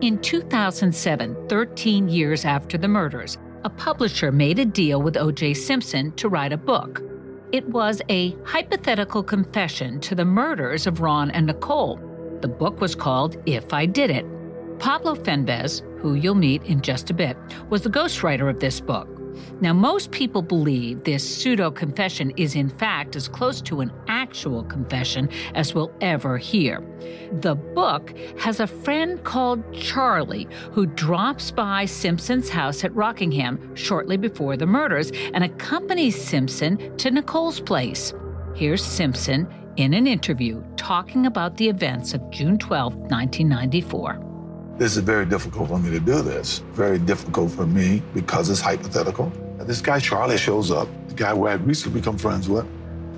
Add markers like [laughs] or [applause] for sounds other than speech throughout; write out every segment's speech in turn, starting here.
In 2007, 13 years after the murders, a publisher made a deal with O.J. Simpson to write a book. It was a hypothetical confession to the murders of Ron and Nicole. The book was called If I Did It. Pablo Fenjves, who you'll meet in just a bit, was the ghostwriter of this book. Now, most people believe this pseudo confession is in fact as close to an actual confession as we'll ever hear. The book has a friend called Charlie who drops by Simpson's house at Rockingham shortly before the murders and accompanies Simpson to Nicole's place. Here's Simpson in an interview talking about the events of June 12, 1994. This is very difficult for me to do this. Very difficult for me because it's hypothetical. This guy, Charlie, shows up, the guy who I recently become friends with.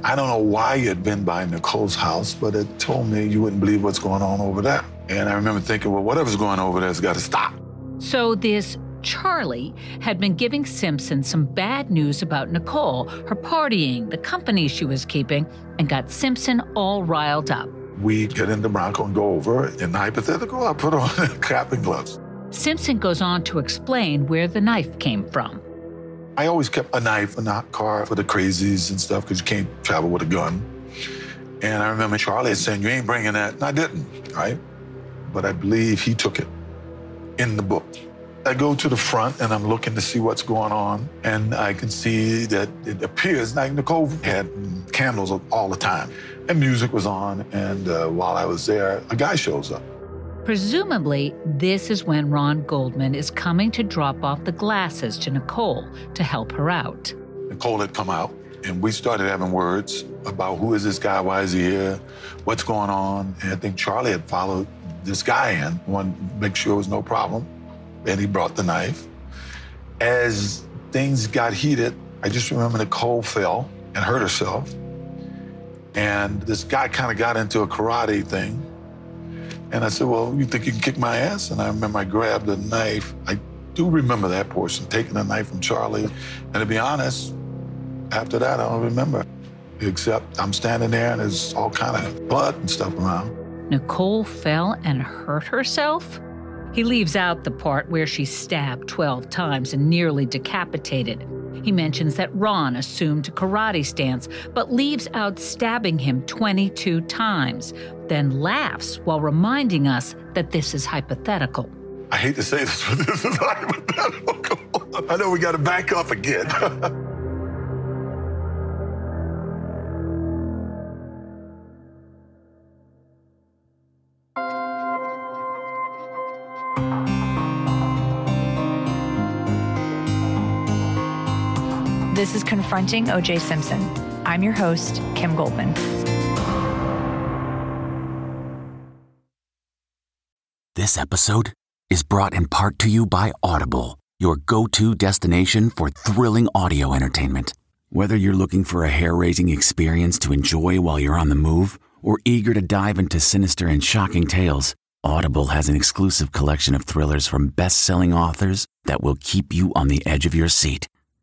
I don't know why you had been by Nicole's house, but it told me you wouldn't believe what's going on over there. And I remember thinking, well, whatever's going on over there has got to stop. So this Charlie had been giving Simpson some bad news about Nicole, her partying, the company she was keeping, and got Simpson all riled up we get in the Bronco and go over. In the hypothetical, I put on [laughs] cap and gloves. Simpson goes on to explain where the knife came from. I always kept a knife in the car for the crazies and stuff because you can't travel with a gun. And I remember Charlie saying, You ain't bringing that. And I didn't, right? But I believe he took it in the book. I go to the front and I'm looking to see what's going on, and I can see that it appears like Nicole had candles all the time and music was on. And uh, while I was there, a guy shows up. Presumably, this is when Ron Goldman is coming to drop off the glasses to Nicole to help her out. Nicole had come out, and we started having words about who is this guy, why is he here, what's going on. And I think Charlie had followed this guy in, wanted to make sure it was no problem, and he brought the knife. As things got heated, I just remember Nicole fell and hurt herself. And this guy kind of got into a karate thing. And I said, Well, you think you can kick my ass? And I remember I grabbed a knife. I do remember that portion, taking a knife from Charlie. And to be honest, after that, I don't remember. Except I'm standing there and there's all kind of blood and stuff around. Nicole fell and hurt herself? He leaves out the part where she's stabbed 12 times and nearly decapitated. He mentions that Ron assumed a karate stance, but leaves out stabbing him 22 times, then laughs while reminding us that this is hypothetical. I hate to say this, but this is [laughs] hypothetical. I know we got to back up again. [laughs] This is Confronting OJ Simpson. I'm your host, Kim Goldman. This episode is brought in part to you by Audible, your go to destination for thrilling audio entertainment. Whether you're looking for a hair raising experience to enjoy while you're on the move or eager to dive into sinister and shocking tales, Audible has an exclusive collection of thrillers from best selling authors that will keep you on the edge of your seat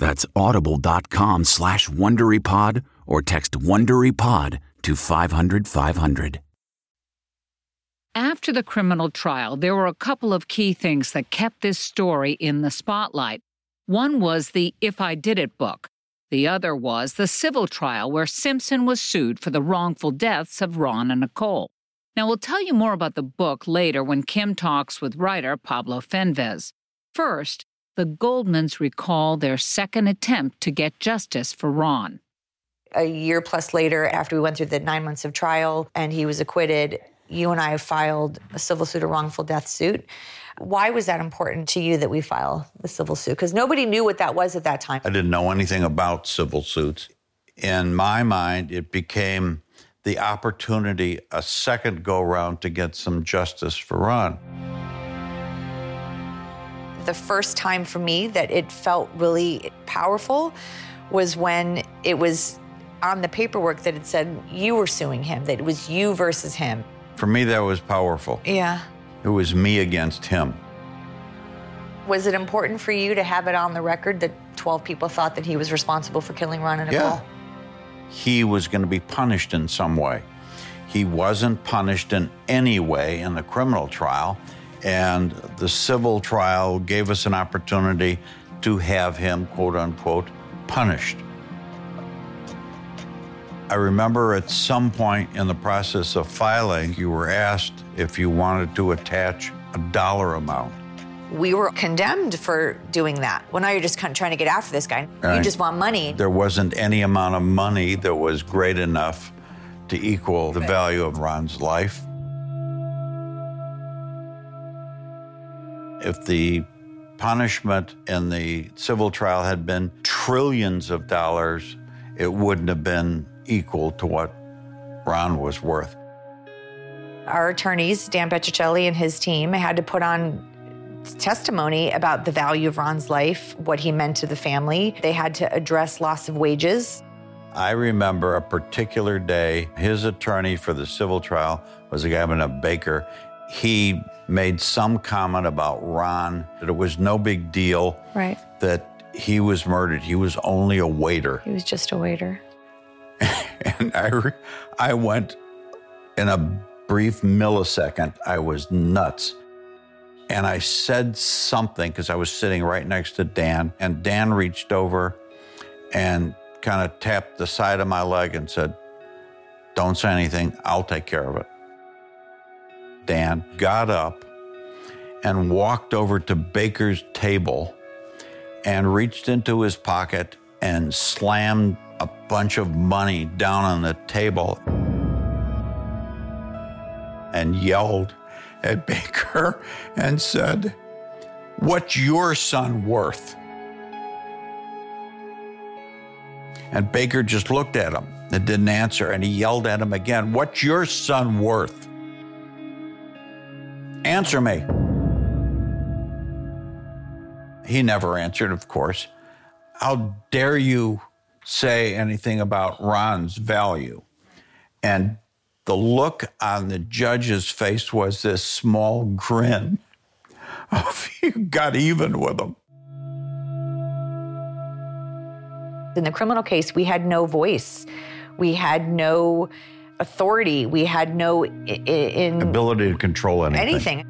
That's audible.com slash WonderyPod or text WonderyPod to 500 500. After the criminal trial, there were a couple of key things that kept this story in the spotlight. One was the If I Did It book. The other was the civil trial where Simpson was sued for the wrongful deaths of Ron and Nicole. Now, we'll tell you more about the book later when Kim talks with writer Pablo Fenjves. First, the Goldmans recall their second attempt to get justice for Ron. A year plus later, after we went through the nine months of trial and he was acquitted, you and I filed a civil suit, a wrongful death suit. Why was that important to you that we file the civil suit? Because nobody knew what that was at that time. I didn't know anything about civil suits. In my mind, it became the opportunity, a second go round to get some justice for Ron. The first time for me that it felt really powerful was when it was on the paperwork that it said you were suing him, that it was you versus him. For me, that was powerful. Yeah. It was me against him. Was it important for you to have it on the record that 12 people thought that he was responsible for killing Ron and Nicole? Yeah. He was going to be punished in some way. He wasn't punished in any way in the criminal trial, and the civil trial gave us an opportunity to have him, quote unquote, punished. I remember at some point in the process of filing, you were asked if you wanted to attach a dollar amount. We were condemned for doing that. Well, now you're just kind of trying to get after this guy. You just want money. There wasn't any amount of money that was great enough to equal the value of Ron's life. If the punishment in the civil trial had been trillions of dollars, it wouldn't have been equal to what Ron was worth. Our attorneys, Dan Petrocelli and his team, had to put on testimony about the value of Ron's life, what he meant to the family. They had to address loss of wages. I remember a particular day, his attorney for the civil trial was a guy by the name of Baker. He made some comment about Ron, that it was no big deal Right. that he was murdered. He was only a waiter. He was just a waiter. [laughs] And I, re- I went in a brief millisecond, I was nuts. And I said something because I was sitting right next to Dan, and Dan reached over and kind of tapped the side of my leg and said, Don't say anything, I'll take care of it. Dan got up and walked over to Baker's table and reached into his pocket and slammed a bunch of money down on the table and yelled at [laughs] Baker and said, What's your son worth? And Baker just looked at him and didn't answer, and he yelled at him again, What's your son worth? Answer me. He never answered, of course. How dare you say anything about Ron's value? And the look on the judge's face was this small grin [laughs] of you got even with him. In the criminal case, we had no voice. We had no authority. We had no in Ability to control anything. anything.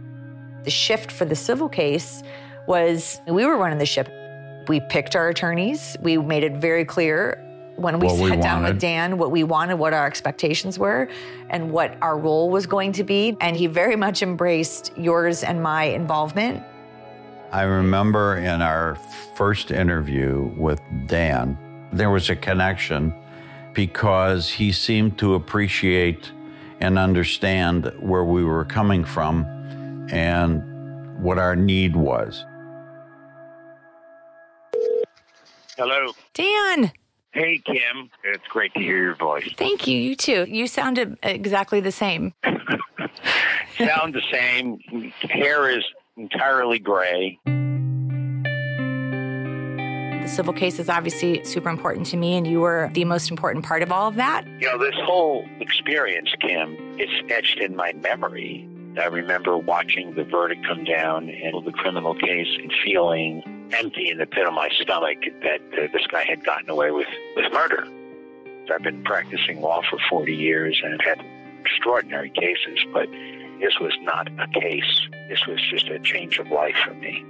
The shift for the civil case was we were running the ship. We picked our attorneys. We made it very clear when we What we sat down with Dan what we wanted, what our expectations were, and what our role was going to be. And he very much embraced yours and my involvement. I remember in our first interview with Dan, there was a connection because he seemed to appreciate and understand where we were coming from and what our need was. Hello. Dan, Hey, Kim. It's great to hear your voice. thank you. You too. You sounded exactly the same. [laughs] Sound the same. Hair is entirely gray. The civil case is obviously super important to me, and you were the most important part of all of that. You know, this whole experience, Kim, it's etched in my memory. I remember watching the verdict come down and the criminal case and feeling empty in the pit of my stomach that uh, this guy had gotten away with, with murder. I've been practicing law for 40 years and had extraordinary cases, but this was not a case. This was just a change of life for me.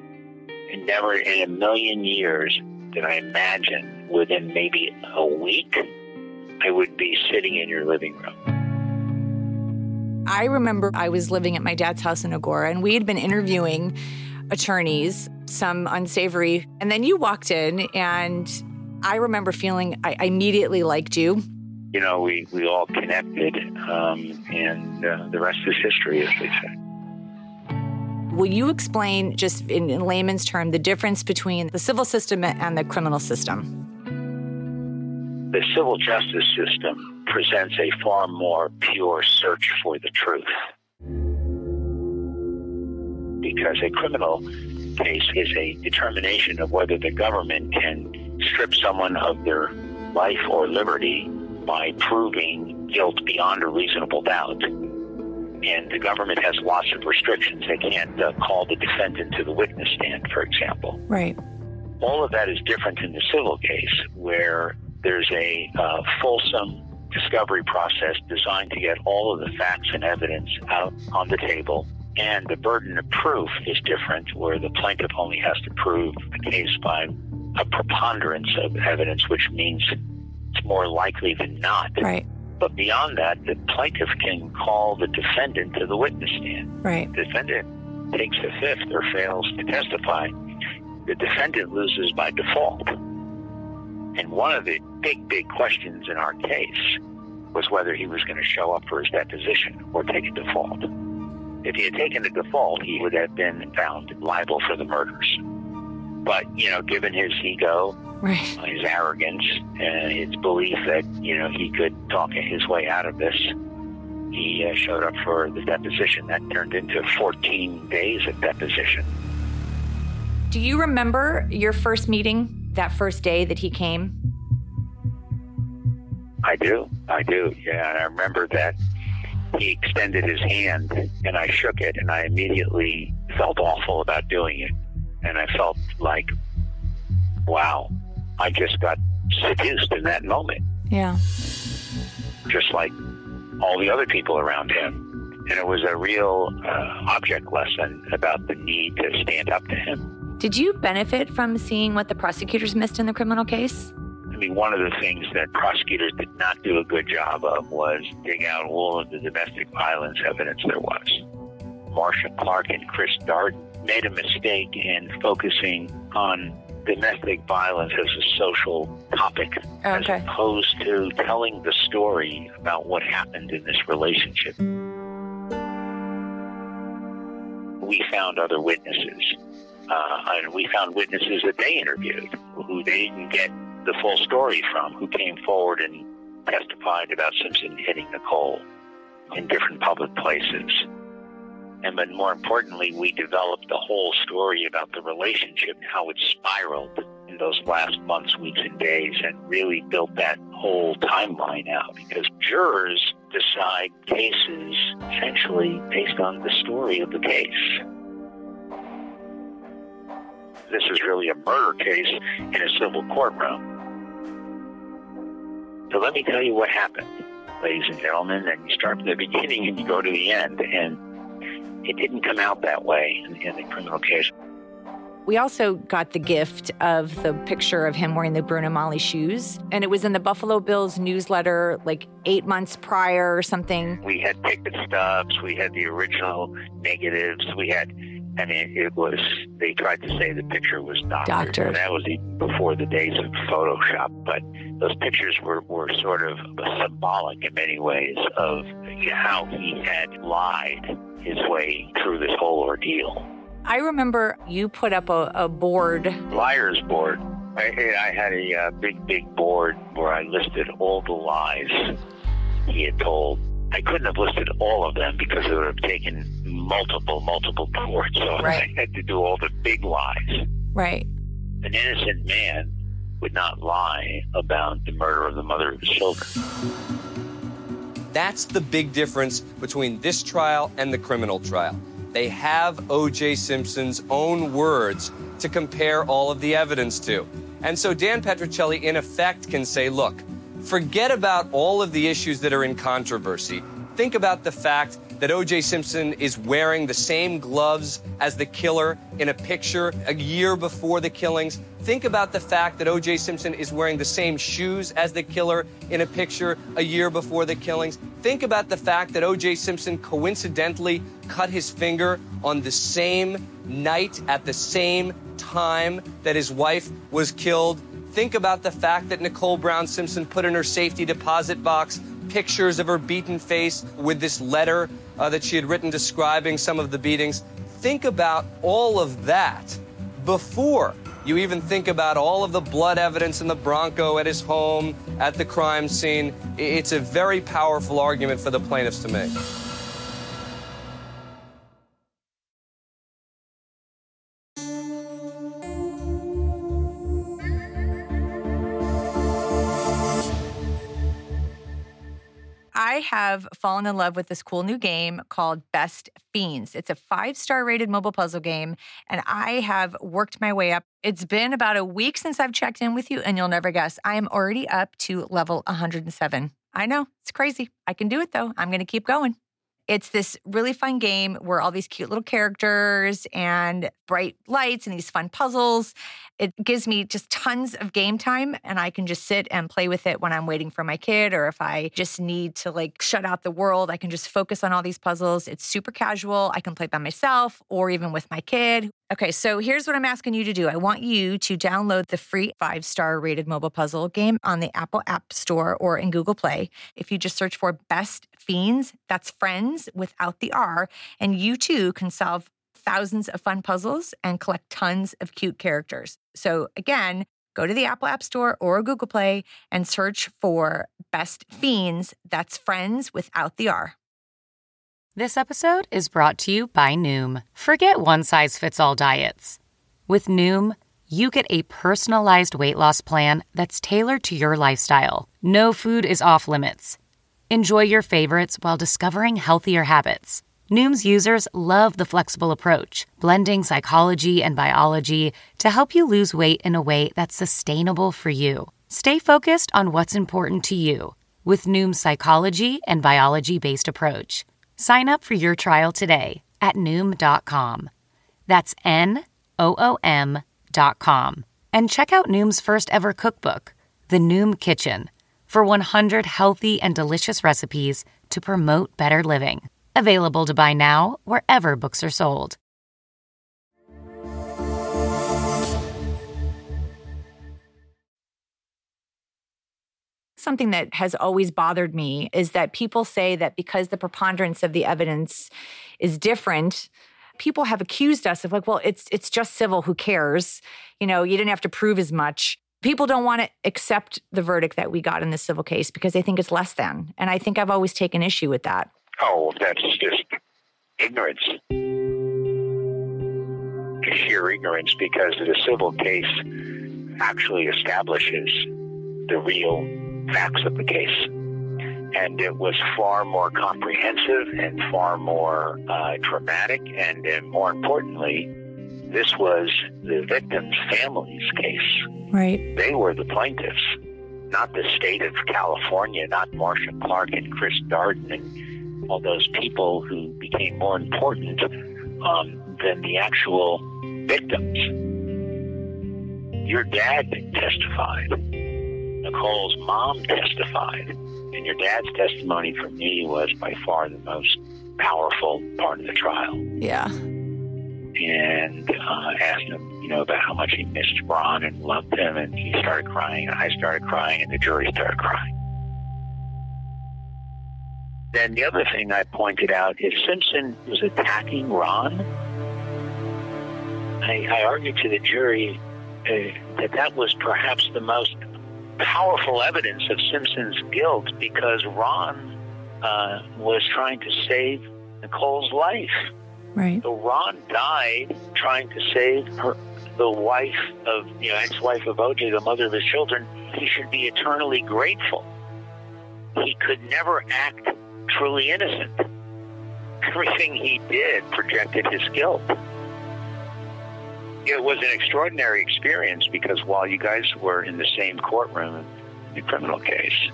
And never in a million years did I imagine within maybe a week I would be sitting in your living room. I remember I was living at my dad's house in Agoura, and we had been interviewing attorneys, some unsavory. And then you walked in, and I remember feeling I, I immediately liked you. You know, we, we all connected, um, and uh, the rest is history, as they say. Will you explain, just in, in layman's term, the difference between the civil system and the criminal system? The civil justice system presents a far more pure search for the truth. Because a criminal case is a determination of whether the government can strip someone of their life or liberty by proving guilt beyond a reasonable doubt. And the government has lots of restrictions. They can't uh, call the defendant to the witness stand, for example. Right. All of that is different in the civil case, where there's a uh, fulsome discovery process designed to get all of the facts and evidence out on the table. And the burden of proof is different, where the plaintiff only has to prove the case by a preponderance of evidence, which means it's more likely than not. Right. But beyond that, the plaintiff can call the defendant to the witness stand. Right. The defendant takes the fifth or fails to testify. The defendant loses by default. And one of the big, big questions in our case was whether he was going to show up for his deposition or take a default. If he had taken a default, he would have been found liable for the murders. But, you know, given his ego, Right. his arrogance, and his belief that, you know, he could talk his way out of this, he uh, showed up for the deposition. That turned into 14 days of deposition. Do you remember your first meeting, that first day that he came? I do. I do. Yeah, and I remember that he extended his hand and I shook it and I immediately felt awful about doing it. And I felt like, wow, I just got seduced in that moment, Yeah. just like all the other people around him. And it was a real uh, object lesson about the need to stand up to him. Did you benefit from seeing what the prosecutors missed in the criminal case? I mean, one of the things that prosecutors did not do a good job of was dig out all of the domestic violence evidence there was. Marcia Clark and Chris Darden made a mistake in focusing on domestic violence as a social topic Okay. as opposed to telling the story about what happened in this relationship. We found other witnesses, uh, and we found witnesses that they interviewed who they didn't get the full story from, who came forward and testified about Simpson hitting Nicole in different public places. And but more importantly, we developed the whole story about the relationship and how it spiraled in those last months, weeks, and days, and really built that whole timeline out. Because jurors decide cases essentially based on the story of the case. This is really a murder case in a civil courtroom. So let me tell you what happened, ladies and gentlemen. And you start from the [laughs] beginning and you go to the end. And it didn't come out that way in, in the criminal case. We also got the gift of the picture of him wearing the Bruno Magli shoes. And it was in the Buffalo Bills newsletter like eight months prior or something. We had ticket stubs. We had the original negatives. We had, I mean, it was, they tried to say the picture was doctored. Doctored. That was even before the days of Photoshop. But those pictures were, were sort of symbolic in many ways of how he had lied his way through this whole ordeal. I remember you put up a, a board. Liars board. I, I had a uh, big, big board where I listed all the lies he had told. I couldn't have listed all of them because it would have taken multiple, multiple boards. So Right. I had to do all the big lies. Right. An innocent man would not lie about the murder of the mother of his children. That's the big difference between this trial and the criminal trial. They have O.J. Simpson's own words to compare all of the evidence to. And so Dan Petrocelli, in effect, can say, look, forget about all of the issues that are in controversy. Think about the fact that O.J. Simpson is wearing the same gloves as the killer in a picture a year before the killings. Think about the fact that O.J. Simpson is wearing the same shoes as the killer in a picture a year before the killings. Think about the fact that O.J. Simpson coincidentally cut his finger on the same night at the same time that his wife was killed. Think about the fact that Nicole Brown Simpson put in her safety deposit box pictures of her beaten face with this letter uh, that she had written describing some of the beatings. Think about all of that before you even think about all of the blood evidence in the Bronco at his home, at the crime scene. It's a very powerful argument for the plaintiffs to make. Have fallen in love with this cool new game called Best Fiends. It's a five star rated mobile puzzle game, and I have worked my way up. It's been about a week since I've checked in with you, and you'll never guess. I am already up to level 107. I know, it's crazy. I can do it though. I'm going to keep going. It's this really fun game where all these cute little characters and bright lights and these fun puzzles. It gives me just tons of game time and I can just sit and play with it when I'm waiting for my kid or if I just need to like shut out the world, I can just focus on all these puzzles. It's super casual. I can play by myself or even with my kid. Okay, so here's what I'm asking you to do. I want you to download the free five star rated mobile puzzle game on the Apple App Store or in Google Play. If you just search for Best Fiends, that's friends without the R, and you too can solve thousands of fun puzzles and collect tons of cute characters. So, again, go to the Apple App Store or Google Play and search for Best Fiends, that's friends without the R. This episode is brought to you by Noom. Forget one size fits all diets. With Noom, you get a personalized weight loss plan that's tailored to your lifestyle. No food is off limits. Enjoy your favorites while discovering healthier habits. Noom's users love the flexible approach, blending psychology and biology to help you lose weight in a way that's sustainable for you. Stay focused on what's important to you with Noom's psychology and biology based approach. Sign up for your trial today at Noom.com. That's N O O M.com. And check out Noom's first ever cookbook, The Noom Kitchen, for 100 healthy and delicious recipes to promote better living. Available to buy now wherever books are sold. Something that has always bothered me is that people say that because the preponderance of the evidence is different, people have accused us of like, well, it's it's just civil, who cares? You know, you didn't have to prove as much. People don't want to accept the verdict that we got in the civil case because they think it's less than. And I think I've always taken issue with that. Oh, that's just ignorance. Sheer ignorance because the civil case actually establishes the real facts of the case. And it was far more comprehensive and far more uh, dramatic. And uh, more importantly, this was the victim's family's case. Right. They were the plaintiffs, not the state of California, not Marcia Clark and Chris Darden and all those people who became more important um, than the actual victims. Your dad testified. Nicole's mom testified. And your dad's testimony for me was by far the most powerful part of the trial. Yeah. And uh, asked him, you know, about how much he missed Ron and loved him. And he started crying, and I started crying, and the jury started crying. Then the other thing I pointed out is Simpson was attacking Ron. I, I argued to the jury uh, that that was perhaps the most powerful evidence of Simpson's guilt because Ron uh, was trying to save Nicole's life. Right. So Ron died trying to save her, the wife of, you know, ex-wife of OJ, the mother of his children. He should be eternally grateful. He could never act truly innocent. Everything he did projected his guilt. It was an extraordinary experience because while you guys were in the same courtroom in the criminal case,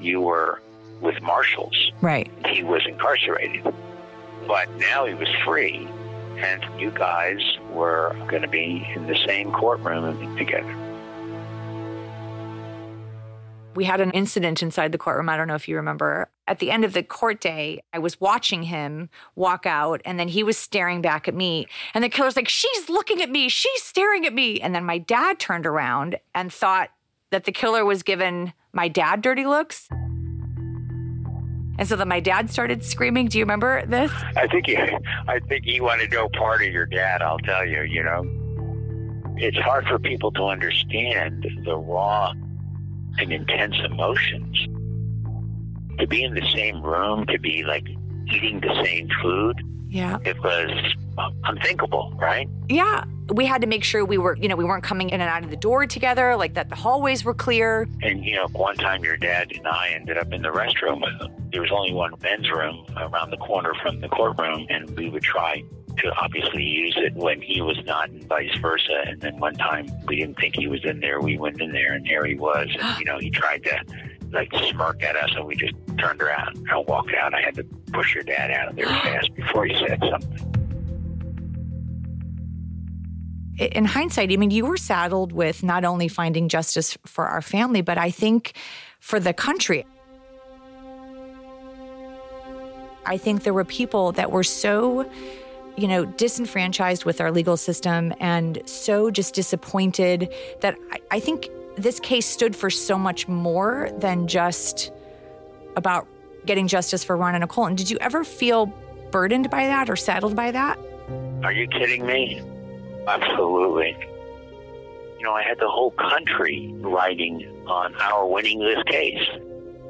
you were with marshals. Right. He was incarcerated. But now he was free, and you guys were going to be in the same courtroom together. We had an incident inside the courtroom. I don't know if you remember. At the end of the court day, I was watching him walk out, and then he was staring back at me. And the killer's like, She's looking at me. She's staring at me. And then my dad turned around and thought that the killer was giving my dad dirty looks. And so then my dad started screaming. Do you remember this? I think he, I think he wanted no part of your dad. I'll tell you. You know, it's hard for people to understand the raw and intense emotions. To be in the same room, to be like eating the same food, Yeah. it was unthinkable, right? Yeah. We had to make sure we were, you know, we weren't coming in and out of the door together, like that the hallways were clear. And you know, one time your dad and I ended up in the restroom with him. There was only one men's room around the corner from the courtroom, and we would try to obviously use it when he was not and vice versa. And then one time we didn't think he was in there. We went in there and there he was. And, you know, he tried to like smirk at us and we just turned around and walked out. I had to push your dad out of there [gasps] fast before he said something. In hindsight, I mean, you were saddled with not only finding justice for our family, but I think for the country. I think there were people that were so you know, disenfranchised with our legal system and so just disappointed that I, I, think this case stood for so much more than just about getting justice for Ron and Nicole. And did you ever feel burdened by that or saddled by that? Are you kidding me? Absolutely. You know, I had the whole country riding on our winning this case.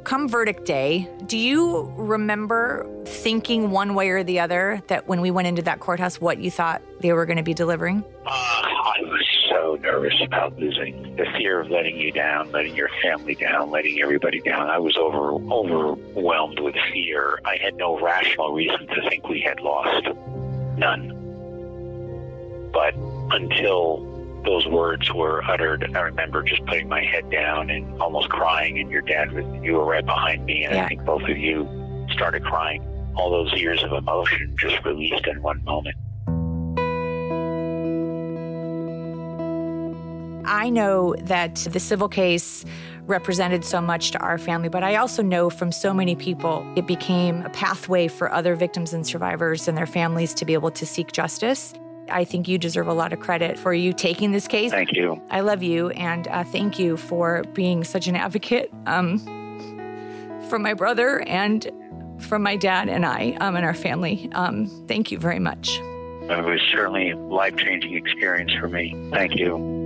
Come verdict day, do you remember thinking one way or the other that when we went into that courthouse, what you thought they were going to be delivering? Uh, I was so nervous about losing. The fear of letting you down, letting your family down, letting everybody down. I was over overwhelmed with fear. I had no rational reason to think we had lost. None. But until those words were uttered, I remember just putting my head down and almost crying. And your dad was, you were right behind me. And yeah. I think both of you started crying. All those years of emotion just released in one moment. I know that the civil case represented so much to our family, but I also know from so many people it became a pathway for other victims and survivors and their families to be able to seek justice. I think you deserve a lot of credit for you taking this case. Thank you. I love you, and uh, thank you for being such an advocate um, for my brother and for my dad and I um, and our family. Um, thank you very much. It was certainly a life changing experience for me. Thank you.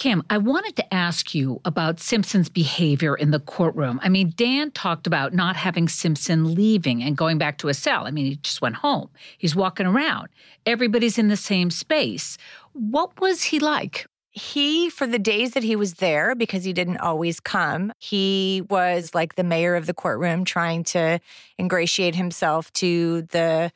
Kim, I wanted to ask you about Simpson's behavior in the courtroom. I mean, Dan talked about not having Simpson leaving and going back to a cell. I mean, he just went home. He's walking around. Everybody's in the same space. What was he like? He, for the days that he was there, because he didn't always come, he was like the mayor of the courtroom trying to ingratiate himself to the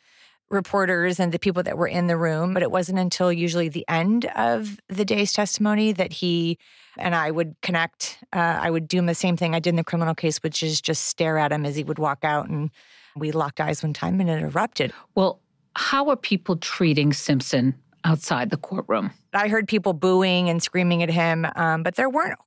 reporters and the people that were in the room. But it wasn't until usually the end of the day's testimony that he and I would connect. Uh, I would do the same thing I did in the criminal case, which is just stare at him as he would walk out. And we locked eyes one time and it erupted. Well, how are people treating Simpson outside the courtroom? I heard people booing and screaming at him, um, but there weren't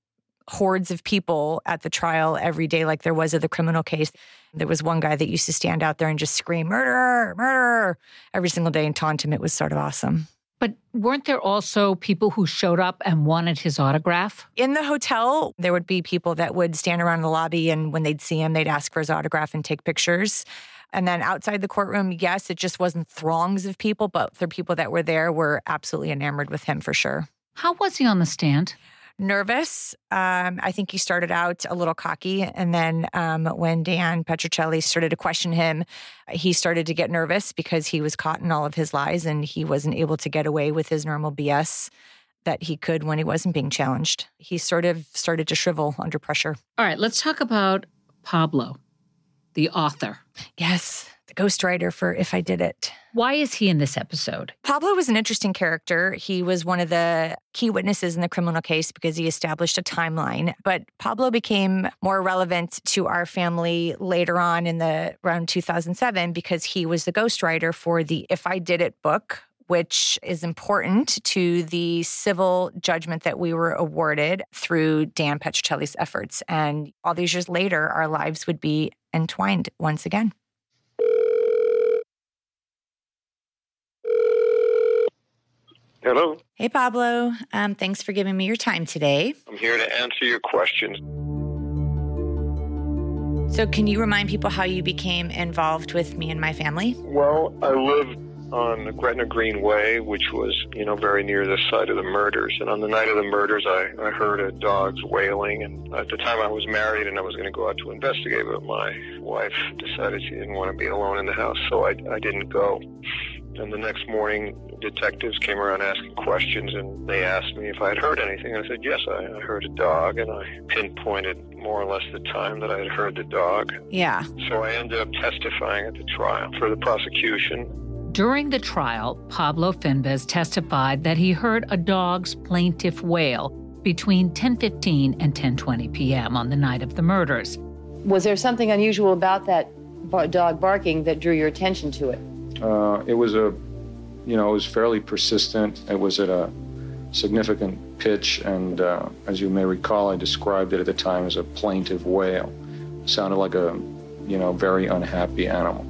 hordes of people at the trial every day like there was at the criminal case. There was one guy that used to stand out there and just scream, murder, murder, every single day and taunt him. It was sort of awesome. But weren't there also people who showed up and wanted his autograph? In the hotel, there would be people that would stand around the lobby, and when they'd see him, they'd ask for his autograph and take pictures. And then outside the courtroom, yes, it just wasn't throngs of people, but the people that were there were absolutely enamored with him for sure. How was he on the stand? Nervous. Um, I think he started out a little cocky. And then um, when Dan Petrocelli started to question him, he started to get nervous because he was caught in all of his lies and he wasn't able to get away with his normal BS that he could when he wasn't being challenged. He sort of started to shrivel under pressure. All right, let's talk about Pablo, the author. Yes the ghostwriter for If I Did It. Why is he in this episode? Pablo was an interesting character. He was one of the key witnesses in the criminal case because he established a timeline. But Pablo became more relevant to our family later on in the around 2007 because he was the ghostwriter for the If I Did It book, which is important to the civil judgment that we were awarded through Dan Petrocelli's efforts. And all these years later, our lives would be entwined once again. Hello. Hey, Pablo. Um, thanks for giving me your time today. I'm here to answer your questions. So, can you remind people how you became involved with me and my family? Well, I lived on Gretna Green Way, which was, you know, very near the site of the murders. And on the night of the murders, I, I heard a dog's wailing. And at the time, I was married and I was going to go out to investigate, but my wife decided she didn't want to be alone in the house, so I, I didn't go. And the next morning, detectives came around asking questions, and they asked me if I had heard anything. I said, yes, I, I heard a dog, and I pinpointed more or less the time that I had heard the dog. Yeah. So I ended up testifying at the trial for the prosecution. During the trial, Pablo Fenjves testified that he heard a dog's plaintive wail between 10:15 and 10:20 p.m. on the night of the murders. Was there something unusual about that dog barking that drew your attention to it? Uh, it was a, you know, it was fairly persistent. It was at a significant pitch, and uh, as you may recall, I described it at the time as a plaintive wail. It sounded like a, you know, very unhappy animal.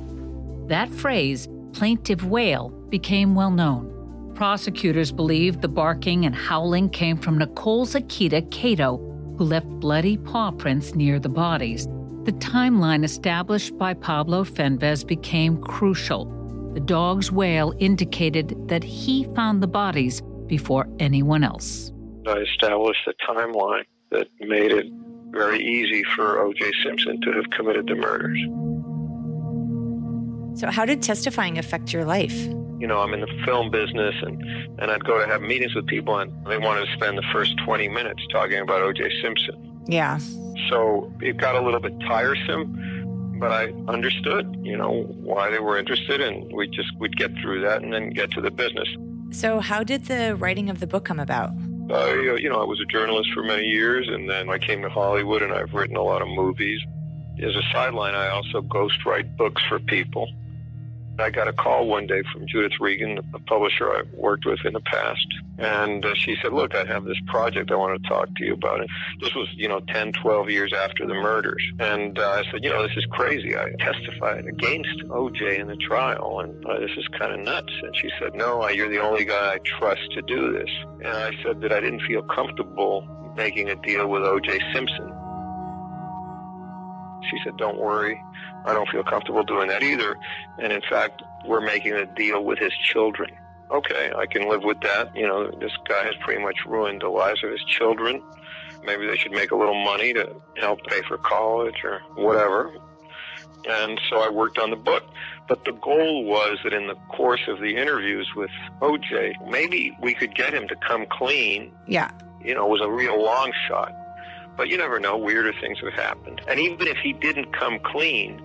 That phrase, plaintive wail, became well known. Prosecutors believed the barking and howling came from Nicole's Akita Kato, who left bloody paw prints near the bodies. The timeline established by Pablo Fenjves became crucial. The dog's wail indicated that he found the bodies before anyone else. I established a timeline that made it very easy for O.J. Simpson to have committed the murders. So, how did testifying affect your life? You know, I'm in the film business, and, and I'd go to have meetings with people, and they wanted to spend the first 20 minutes talking about O.J. Simpson. Yeah. So it got a little bit tiresome, but I understood, you know, why they were interested, and we just would get through that and then get to the business. So, how did the writing of the book come about? Uh, you know, I was a journalist for many years, and then I came to Hollywood, and I've written a lot of movies. As a sideline, I also ghostwrite books for people. I got a call one day from Judith Regan, a publisher I worked with in the past, and uh, she said, "Look, I have this project I want to talk to you about." And this was, you know, 10, 12 years after the murders, and uh, I said, "You know, this is crazy. I testified against OJ in the trial, and uh, this is kind of nuts." And she said, "No, you're the only guy I trust to do this." And I said that I didn't feel comfortable making a deal with OJ Simpson. She said, Don't worry. I don't feel comfortable doing that either. And in fact, we're making a deal with his children. Okay, I can live with that. You know, this guy has pretty much ruined the lives of his children. Maybe they should make a little money to help pay for college or whatever. And so I worked on the book. But the goal was that in the course of the interviews with OJ, maybe we could get him to come clean. Yeah. You know, it was a real long shot. But you never know, weirder things have happened. And even if he didn't come clean,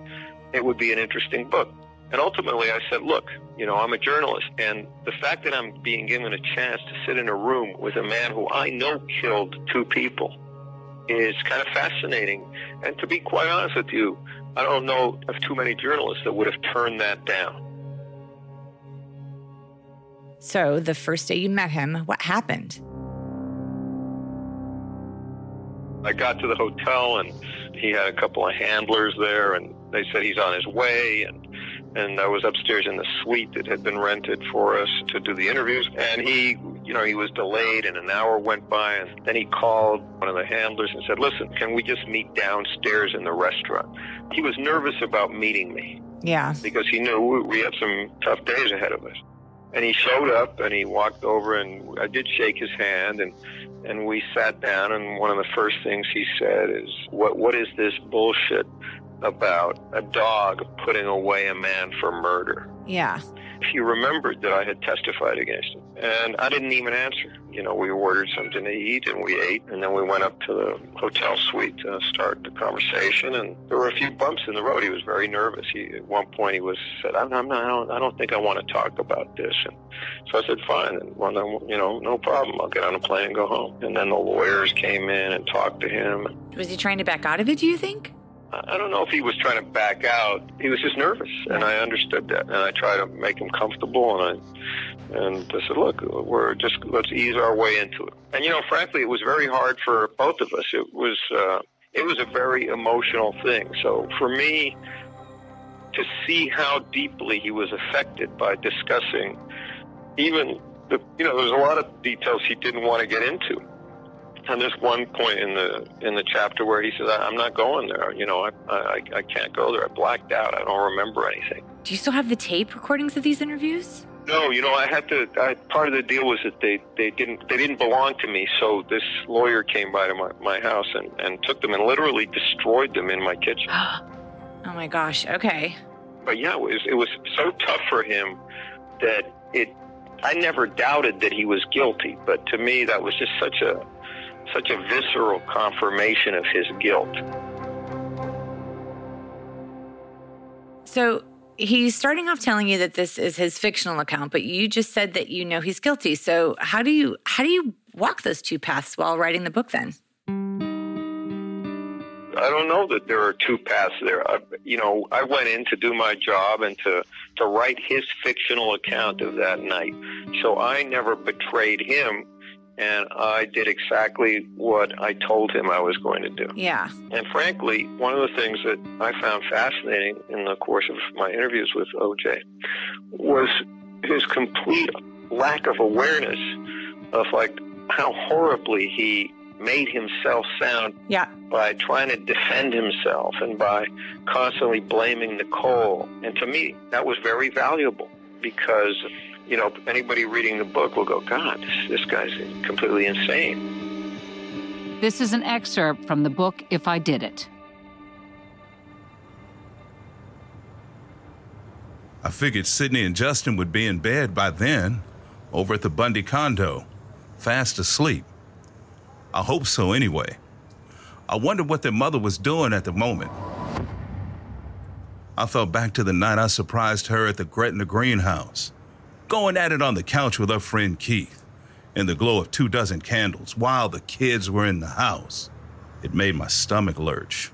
it would be an interesting book. And ultimately, I said, look, you know, I'm a journalist, and the fact that I'm being given a chance to sit in a room with a man who I know killed two people is kind of fascinating. And to be quite honest with you, I don't know of too many journalists that would have turned that down. So, the first day you met him, what happened? I got to the hotel and he had a couple of handlers there and they said he's on his way and and I was upstairs in the suite that had been rented for us to do the interviews. And he you know he was delayed and an hour went by and then he called one of the handlers and said listen can we just meet downstairs in the restaurant? He was nervous about meeting me. Yeah. because he knew we had some tough days ahead of us. And he showed up and he walked over and I did shake his hand and and we sat down and one of the first things he said is what what is this bullshit about a dog putting away a man for murder Yeah. He remembered that I had testified against him. And I didn't even answer. You know we ordered something to eat and we ate and then we went up to the hotel suite to start the conversation. And there were a few bumps in the road. He was very nervous. He at one point he was said I'm, I'm not I don't, I don't think I want to talk about this. And so I said fine. And well then, you know no problem. I'll get on a plane and go home. And then the lawyers came in and talked to him. Was he trying to back out of it, do you think? I don't know if he was trying to back out. He was just nervous, and I understood that. And I tried to make him comfortable, and I and I said, "Look, we're just let's ease our way into it." And you know, frankly, it was very hard for both of us. It was uh, it was a very emotional thing. So for me to see how deeply he was affected by discussing even the you know, there's a lot of details he didn't want to get into And there's one point in the in the chapter where he says, "I'm not going there. You know, I I, I can't go there. I blacked out. I don't remember anything." Do you still have the tape recordings of these interviews? No, you know, I had to. I, part of the deal was that they, they didn't they didn't belong to me. So this lawyer came by to my, my house and, and took them and literally destroyed them in my kitchen. [gasps] Oh my gosh. Okay. But yeah, it was it was so tough for him that it. I never doubted that he was guilty, but to me that was just such a such a visceral confirmation of his guilt. So he's starting off telling you that this is his fictional account, but you just said that you know he's guilty. So how do you how do you walk those two paths while writing the book then? I don't know that there are two paths there. I, you know, I went in to do my job and to to write his fictional account of that night. So I never betrayed him and I did exactly what I told him I was going to do. Yeah. And frankly, one of the things that I found fascinating in the course of my interviews with OJ was his complete lack of awareness of like how horribly he made himself sound yeah. by trying to defend himself and by constantly blaming Nicole. And to me, that was very valuable because you know, anybody reading the book will go, God, this, this guy's completely insane. This is an excerpt from the book If I Did It. I figured Sydney and Justin would be in bed by then, over at the Bundy condo, fast asleep. I hope so anyway. I wondered what their mother was doing at the moment. I thought back to the night I surprised her at the Gretna Green house going at it on the couch with her friend Keith in the glow of two dozen candles while the kids were in the house. It made my stomach lurch.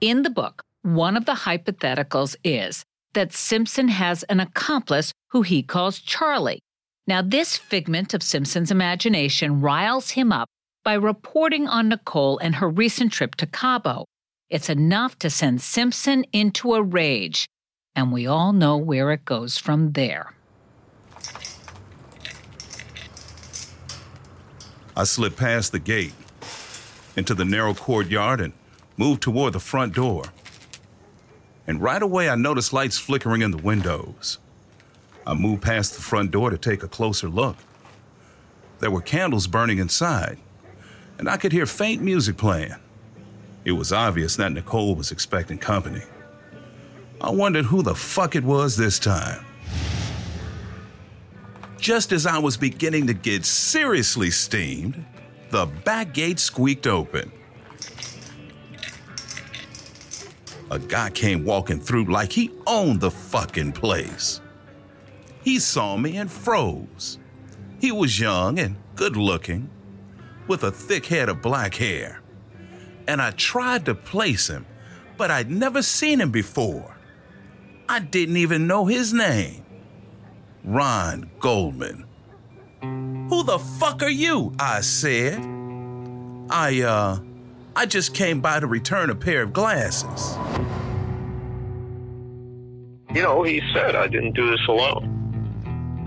In the book, one of the hypotheticals is that Simpson has an accomplice who he calls Charlie. Now, this figment of Simpson's imagination riles him up by reporting on Nicole and her recent trip to Cabo. It's enough to send Simpson into a rage, and we all know where it goes from there. I slipped past the gate into the narrow courtyard and moved toward the front door. And right away, I noticed lights flickering in the windows. I moved past the front door to take a closer look. There were candles burning inside, and I could hear faint music playing. It was obvious that Nicole was expecting company. I wondered who the fuck it was this time. Just as I was beginning to get seriously steamed, the back gate squeaked open. A guy came walking through like he owned the fucking place. He saw me and froze. He was young and good looking, with a thick head of black hair. And I tried to place him, but I'd never seen him before. I didn't even know his name. Ron Goldman. Who the fuck are you? I said. I, uh, I just came by to return a pair of glasses. You know, he said, I didn't do this alone.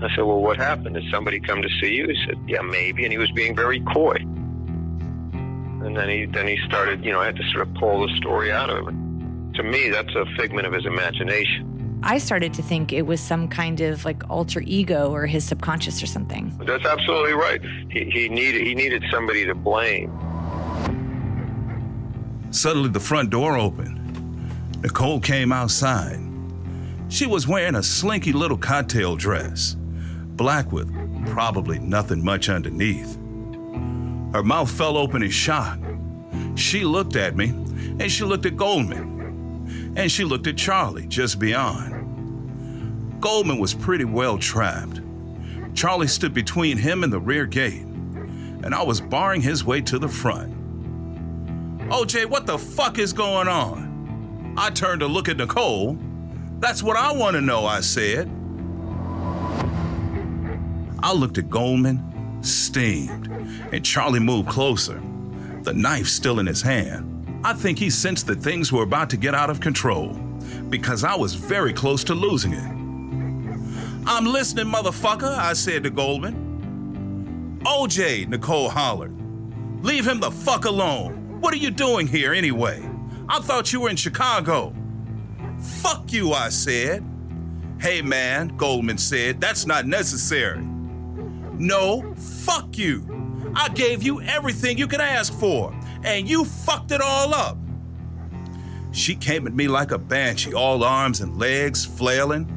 I said, Well, what happened? Did somebody come to see you? He said, Yeah, maybe. And he was being very coy. And then he then he started, you know, I had to sort of pull the story out of him. To me, that's a figment of his imagination. I started to think it was some kind of like alter ego or his subconscious or something. That's absolutely right. He, he needed he needed somebody to blame. Suddenly, the front door opened. Nicole came outside. She was wearing a slinky little cocktail dress, black with probably nothing much underneath. Her mouth fell open in shock. She looked at me, and she looked at Goldman, and she looked at Charlie just beyond. Goldman was pretty well trapped. Charlie stood between him and the rear gate, and I was barring his way to the front. OJ, what the fuck is going on? I turned to look at Nicole. That's what I want to know, I said. I looked at Goldman, steamed, and Charlie moved closer, the knife still in his hand. I think he sensed that things were about to get out of control because I was very close to losing it. I'm listening, motherfucker, I said to Goldman. OJ, Nicole hollered. Leave him the fuck alone. What are you doing here anyway? I thought you were in Chicago. Fuck you, I said. Hey man, Goldman said, that's not necessary. No, fuck you. I gave you everything you could ask for, and you fucked it all up. She came at me like a banshee, all arms and legs flailing,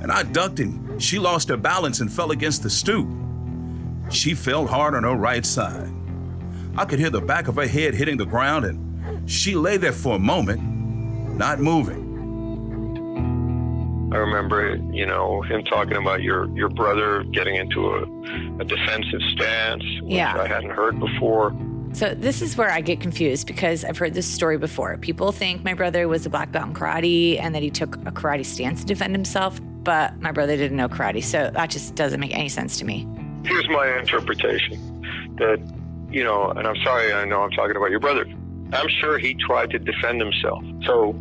and I ducked and she lost her balance and fell against the stoop. She fell hard on her right side. I could hear the back of her head hitting the ground, and she lay there for a moment, not moving. I remember, you know, him talking about your your brother getting into a, a defensive stance, which Yeah. I hadn't heard before. So this is where I get confused because I've heard this story before. People think my brother was a black belt in karate and that he took a karate stance to defend himself, but my brother didn't know karate. So that just doesn't make any sense to me. Here's my interpretation that, you know, and I'm sorry, I know I'm talking about your brother. I'm sure he tried to defend himself. So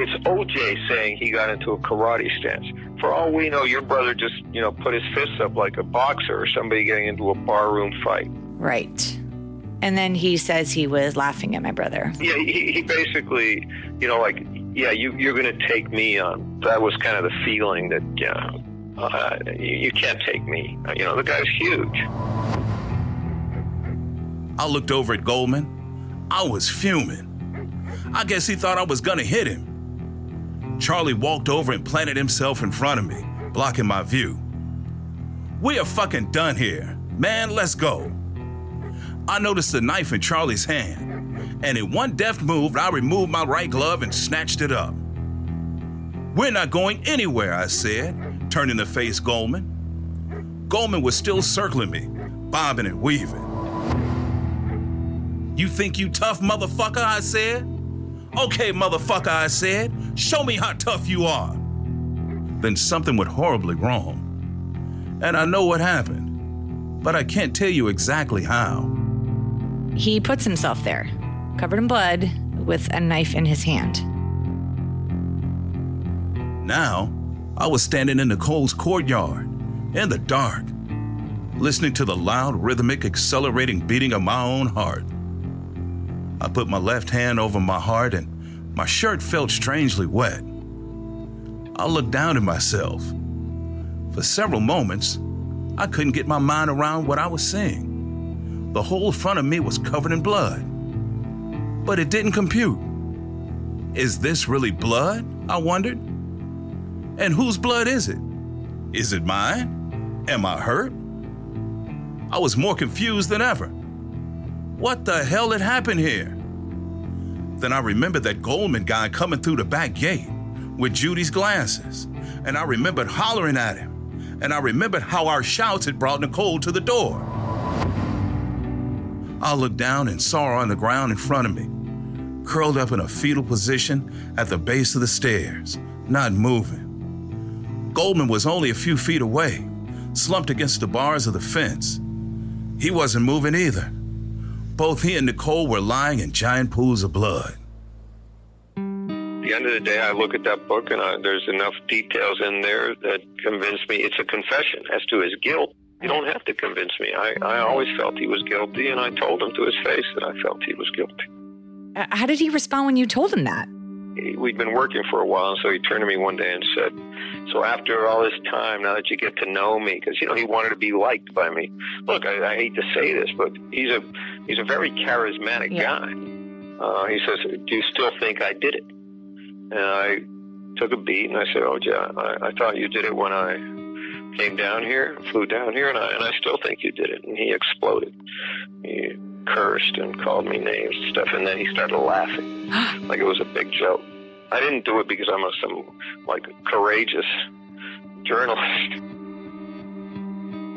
it's OJ saying he got into a karate stance. For all we know, your brother just, you know, put his fists up like a boxer or somebody getting into a barroom fight. Right. And then he says he was laughing at my brother. Yeah, he, he basically, you know, like, yeah, you, you're going to take me on. That was kind of the feeling that, yeah, uh, you, you can't take me. Uh, You know, the guy's huge. I looked over at Goldman. I was fuming. I guess he thought I was gonna hit him. Charlie walked over and planted himself in front of me, blocking my view. We are fucking done here. Man, let's go. I noticed the knife in Charlie's hand, and in one deft move, I removed my right glove and snatched it up. We're not going anywhere, I said, turning to face Goldman. Goldman was still circling me, bobbing and weaving. You think you tough, motherfucker? I said. Okay, motherfucker, I said. Show me how tough you are. Then something went horribly wrong. And I know what happened, but I can't tell you exactly how. He hmm. puts himself there, covered in blood, with a knife in his hand. Now, I was standing in Nicole's courtyard, in the dark, listening to the loud, rhythmic, accelerating beating of my own heart. I put my left hand over my heart and my shirt felt strangely wet. I looked down at myself. For several moments, I couldn't get my mind around what I was seeing. The whole front of me was covered in blood. But it didn't compute. Is this really blood? I wondered. And whose blood is it? Is it mine? Am I hurt? I was more confused than ever. What the hell had happened here? Then I remembered that Goldman guy coming through the back gate with Judy's glasses, and I remembered hollering at him, and I remembered how our shouts had brought Nicole to the door. I looked down and saw her on the ground in front of me, curled up in a fetal position at the base of the stairs, not moving. Goldman was only a few feet away, slumped against the bars of the fence. He wasn't moving either. Both he and Nicole were lying in giant pools of blood. At the end of the day, I look at that book and I, there's enough details in there that convince me it's a confession as to his guilt. You don't have to convince me. I, I always felt he was guilty, and I told him to his face that I felt he was guilty. Uh, How did he respond when you told him that? We'd been working for a while, and so he turned to me one day and said, "So after all this time, now that you get to know me, because you know he wanted to be liked by me. Look, I, I hate to say this, but he's a he's a very charismatic guy. Uh, he says, "Do you still think I did it?" And I took a beat and I said, "Oh, yeah, I, I thought you did it when I came down here, flew down here, and I and I still think you did it." And he exploded. He cursed and called me names and stuff, and then he started laughing [gasps] like it was a big joke. I didn't do it because I'm a, some like courageous journalist.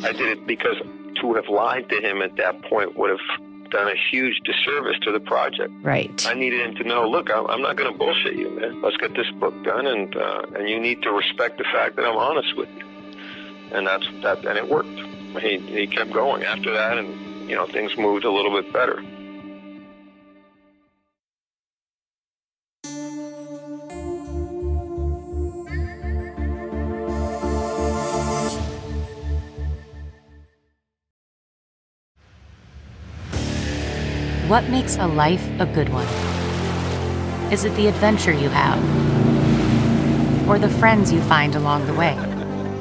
I did it because to have lied to him at that point would have done a huge disservice to the project. Right. I needed him to know, look, I'm, not going to bullshit you, man. Let's get this book done, and uh, and you need to respect the fact that I'm honest with you. And that's that, and it worked. He he kept going after that, and you know things moved a little bit better. What makes a life a good one? Is it the adventure you have? Or the friends you find along the way?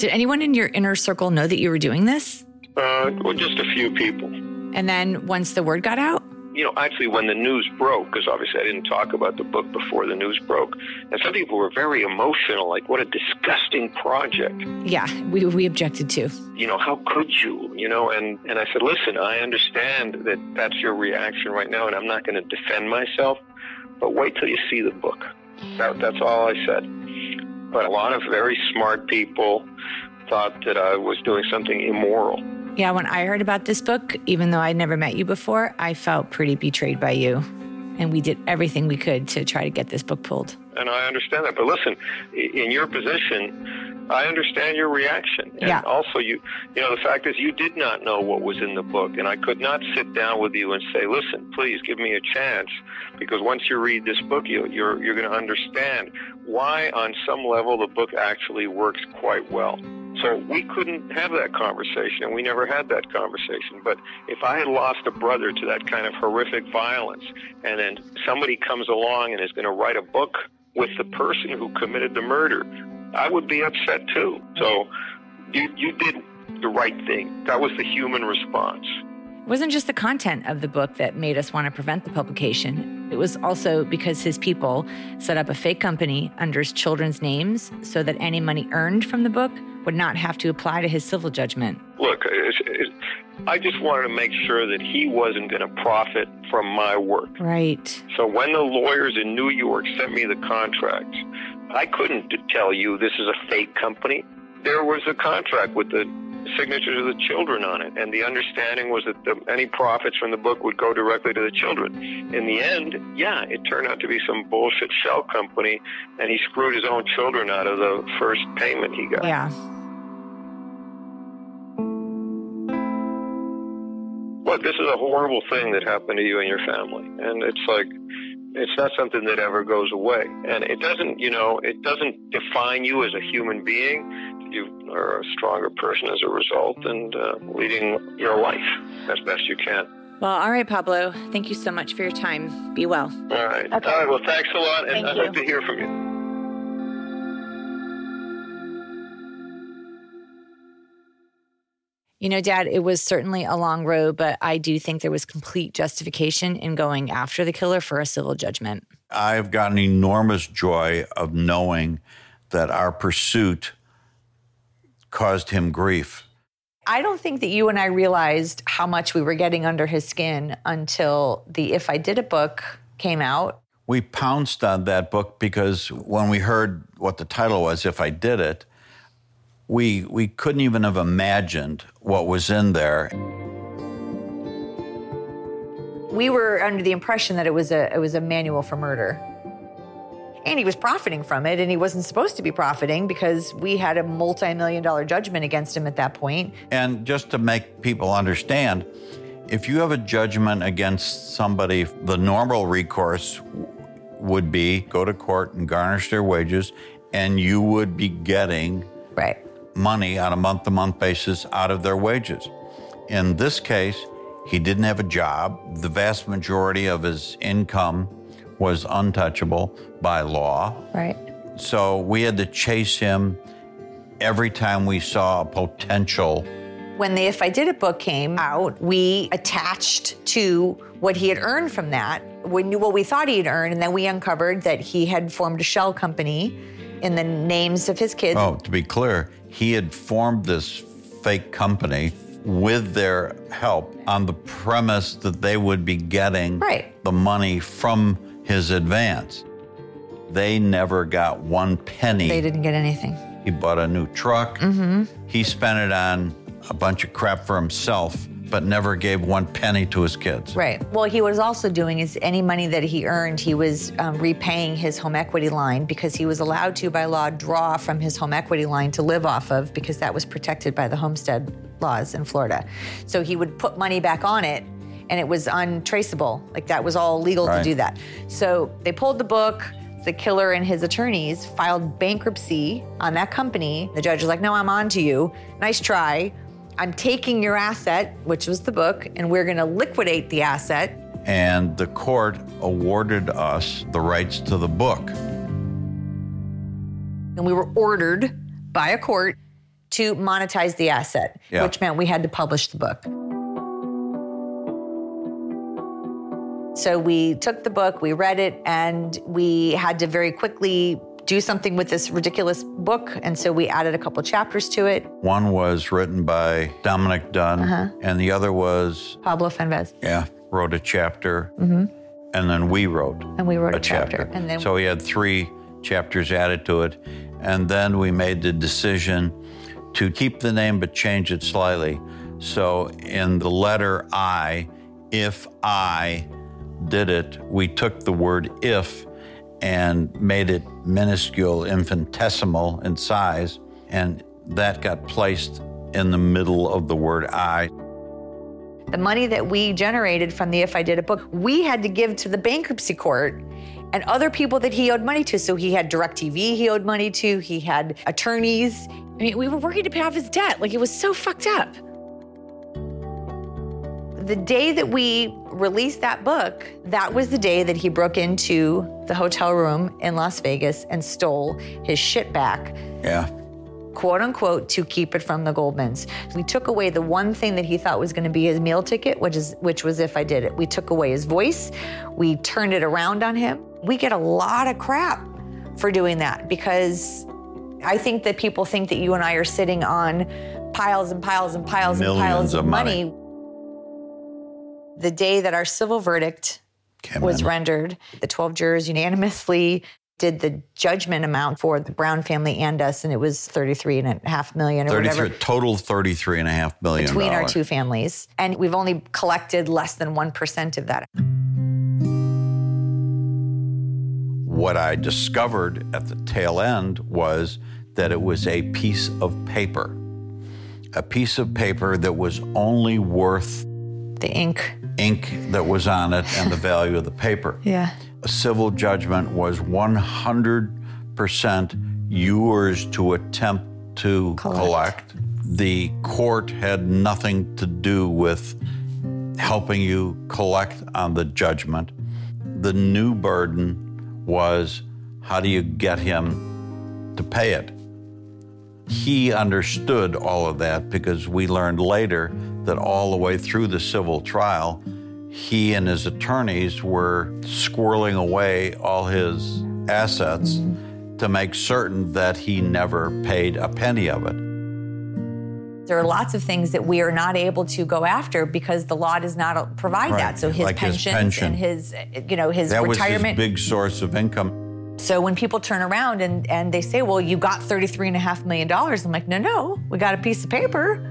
Did anyone in your inner circle know that you were doing this? Uh, well, just a few people. And then once the word got out? You know, actually, when the news broke, because obviously I didn't talk about the book before the news broke, and some people were very emotional, like, what a disgusting project. Yeah, we, we objected to. You know, how could you? You know, and, and I said, listen, I understand that that's your reaction right now, and I'm not going to defend myself, but wait till you see the book. That, that's all I said. But a lot of very smart people thought that I was doing something immoral. Yeah, when I heard about this book, even though I'd never met you before, I felt pretty betrayed by you. And we did everything we could to try to get this book pulled. And I understand that. But listen, in your position, I understand your reaction. And Yeah. also you you know, the fact is you did not know what was in the book and I could not sit down with you and say, Listen, please give me a chance because once you read this book you you're you're gonna understand why on some level the book actually works quite well. So we couldn't have that conversation, and we never had that conversation. But if I had lost a brother to that kind of horrific violence, and then somebody comes along and is going to write a book with the person who committed the murder, I would be upset too. So you you did the right thing. That was the human response. It wasn't just the content of the book that made us want to prevent the publication. It was also because his people set up a fake company under his children's names so that any money earned from the book would not have to apply to his civil judgment. Look, it's, it's, I just wanted to make sure that he wasn't going to profit from my work. Right. So when the lawyers in New York sent me the contract, I couldn't tell you this is a fake company. There was a contract with the signatures of the children on it, and the understanding was that the, any profits from the book would go directly to the children. In the end, yeah, it turned out to be some bullshit shell company, and he screwed his own children out of the first payment he got. Yeah. Look, this is a horrible thing that happened to you and your family, and it's like it's not something that ever goes away, and it doesn't, you know, it doesn't define you as a human being. You are a stronger person as a result, and uh, leading your life as best you can. Well, all right, Pablo. Thank you so much for your time. Be well. All right. All right. Well, thanks a lot, and Thank I'd you. like to hear from you. You know, Dad, it was certainly a long road, but I do think there was complete justification in going after the killer for a civil judgment. I've got an enormous joy of knowing that our pursuit caused him grief. I don't think that you and I realized how much we were getting under his skin until the If I Did It book came out. We pounced on that book because when we heard what the title was, If I Did It, we, we couldn't even have imagined what was in there. We were under the impression that it was a it was a manual for murder. And he was profiting from it, and he wasn't supposed to be profiting because we had a multi-million dollar judgment against him at that point. And just to make people understand, if you have a judgment against somebody, the normal recourse would be go to court and garnish their wages, and you would be getting right. Money on a month to month basis out of their wages. In this case, he didn't have a job. The vast majority of his income was untouchable by law. Right. So we had to chase him every time we saw a potential When the If I Did It book came out, we attached to what he had earned from that, we knew what we thought he had earned, and then we uncovered that he had formed a shell company in the names of his kids. Oh, to be clear, he had formed this fake company with their help on the premise that they would be getting Right. the money from his advance. They never got one penny. They didn't get anything. He bought a new truck. Mm-hmm. He spent it on a bunch of crap for himself but never gave one penny to his kids. Right. Well, he was also doing is any money that he earned, he was um, repaying his home equity line because he was allowed to, by law, draw from his home equity line to live off of because that was protected by the homestead laws in Florida. So he would put money back on it and it was untraceable. Like that was all legal Right. to do that. So they pulled the book. The killer and his attorneys filed bankruptcy on that company. The judge was like, No, I'm on to you. Nice try. I'm taking your asset, which was the book, and we're going to liquidate the asset. And the court awarded us the rights to the book. And we were ordered by a court to monetize the asset, Yeah. which meant we had to publish the book. So we took the book, we read it, and we had to very quickly do something with this ridiculous book. And so we added a couple chapters to it. One was written by Dominick Dunne, Uh-huh. and the other was, Pablo Fenjves. yeah, wrote a chapter, hmm and then we wrote And we wrote a, a chapter. And then so we had three chapters added to it. And then we made the decision to keep the name but change it slightly. So in the letter I, if I did it, we took the word if and made it minuscule, infinitesimal in size. And that got placed in the middle of the word I. the money that we generated from the If I Did It book, we had to give to the bankruptcy court and other people that he owed money to. So he had DirecTV he owed money to, he had attorneys. I mean, we were working to pay off his debt. Like it was so fucked up. The day that we released that book, that was the day that he broke into the hotel room in Las Vegas and stole his shit back Yeah. quote unquote, to keep it from the Goldmans. We took away the one thing that he thought was going to be his meal ticket, which is which was if I did it. We took away his voice. We turned it around on him. We get a lot of crap for doing that because I think that people think that you and I are sitting on piles and piles and piles and piles of of money. money. The day that our civil verdict was in. rendered, the 12 jurors unanimously did the judgment amount for the Brown family and us, and it was 33 and a half million or 33, whatever total 33 and a half million between our two families. And we've only collected less than 1% of that. What I discovered at the tail end was that it was a piece of paper. A piece of paper that was only worth the ink ink that was on it and the [laughs] value of the paper. Yeah. A civil judgment was 100% yours to attempt to collect. The court had nothing to do with helping you collect on the judgment. The new burden was how do you get him to pay it? He understood all of that because we learned later that all the way through the civil trial, he and his attorneys were squirreling away all his assets to make certain that he never paid a penny of it. There are lots of things that we are not able to go after because the law does not provide Right. that. So his Like his pension. and his, you know, his that retirement. was his big source of income. So when people turn around and, and they say, well, you got $33.5 million, I'm like, no, no, we got a piece of paper.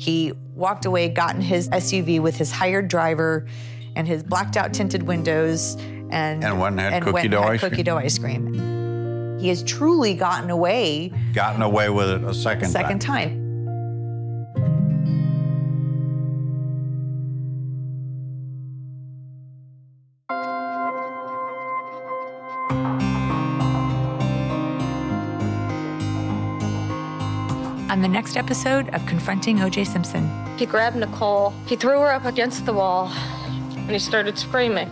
He walked away, got in his SUV with his hired driver and his blacked out tinted windows and, And went and had and cookie went dough had ice cookie dough ice cream. He has truly gotten away Gotten away with it a second, second time. time. On the next episode of Confronting OJ Simpson. He grabbed Nicole, he threw her up against the wall, and he started screaming.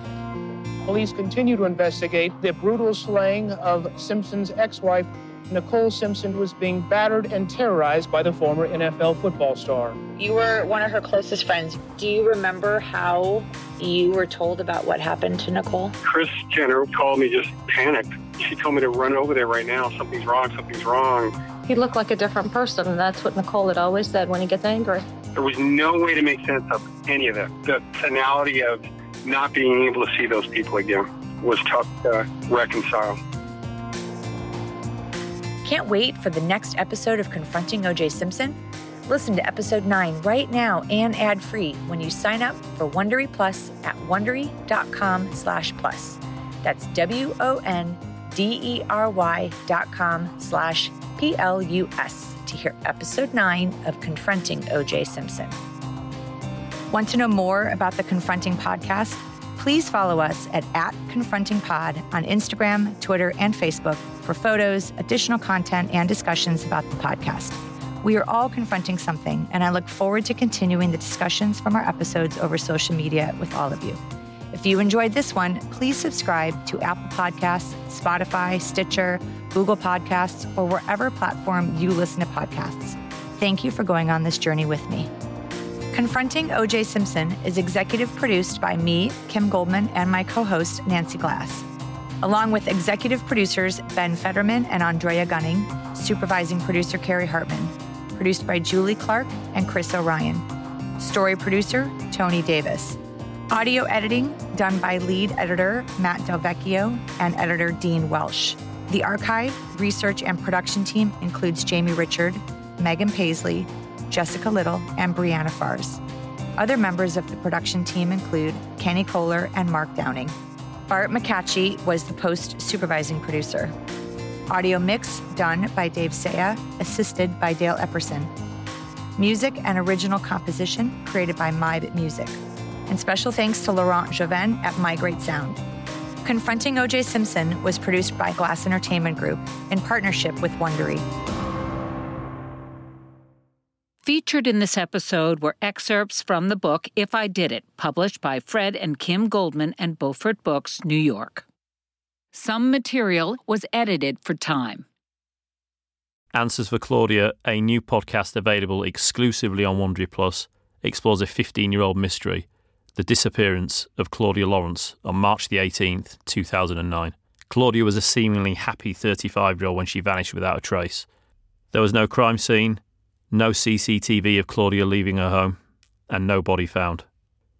Police continue to investigate the brutal slaying of Simpson's ex wife. Nicole Simpson was being battered and terrorized by the former NFL football star. You were one of her closest friends. Do you remember how you were told about what happened to Nicole? Kris Jenner called me just panicked. She told me to run over there right now. Something's wrong. Something's wrong. He looked like a different person, and that's what Nicole had always said when he gets angry. There was no way to make sense of any of it. The finality of not being able to see those people again was tough to reconcile. Can't wait for the next episode of Confronting OJ Simpson. Listen to episode 9 right now and ad-free when you sign up for Wondery Plus at wondery.com slash plus. That's W-O-N-D-E-R-Y dot com slash P-L-U-S to hear episode 9 of Confronting O.J. Simpson. Want to know more about the Confronting podcast? Please follow us at, at Confronting Pod on Instagram, Twitter, and Facebook for photos, additional content, and discussions about the podcast. We are all confronting something, and I look forward to continuing the discussions from our episodes over social media with all of you. If you enjoyed this one, please subscribe to Apple Podcasts, Spotify, Stitcher, Google Podcasts, or wherever platform you listen to podcasts. Thank you for going on this journey with me. Confronting OJ Simpson is executive produced by me, Kim Goldman, and my co host, Nancy Glass. Along with executive producers Ben Fetterman and Andrea Gunning, supervising producer Carrie Hartman, produced by Julie Clark and Chris O'Ryan. Story producer, Tony Davis. Audio editing done by lead editor Matt Delvecchio and editor Dean Welsh. The archive, research, and production team includes Jamie Richard, Megan Paisley, Jessica Little, and Brianna Fars. Other members of the production team include Kenny Kohler and Mark Downing. Bart McCatchy was the post supervising producer. Audio mix done by Dave Saya, assisted by Dale Epperson. Music and original composition created by MyBit Music. And special thanks to Laurent Joven at My Great Sound. Confronting OJ Simpson was produced by Glass Entertainment Group in partnership with Wondery. Featured in this episode were excerpts from the book If I Did It, published by Fred and Kim Goldman and Beaufort Books, New York. Some material was edited for time. Answers for Claudia, a new podcast available exclusively on Wondery Plus, explores a 15 year old mystery the disappearance of Claudia Lawrence on March the 18th, 2009. Claudia was a seemingly happy 35 year old when she vanished without a trace. There was no crime scene, no CCTV of Claudia leaving her home, and no body found.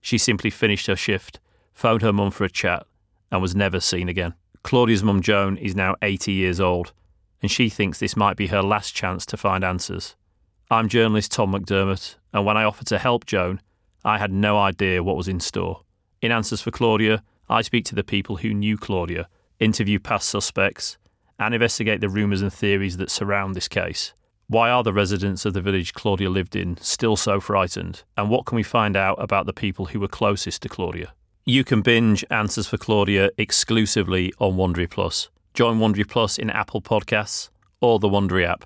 She simply finished her shift, phoned her mum for a chat, and was never seen again. Claudia's mum Joan is now 80 years old, and she thinks this might be her last chance to find answers. I'm journalist Tom McDermott, and when I offered to help Joan, I had no idea what was in store. In Answers for Claudia, I speak to the people who knew Claudia, interview past suspects, and investigate the rumours and theories that surround this case. Why are the residents of the village Claudia lived in still so frightened? And what can we find out about the people who were closest to Claudia? You can binge Answers for Claudia exclusively on Wondery Plus. Join Wondery Plus in Apple Podcasts or the Wondery app.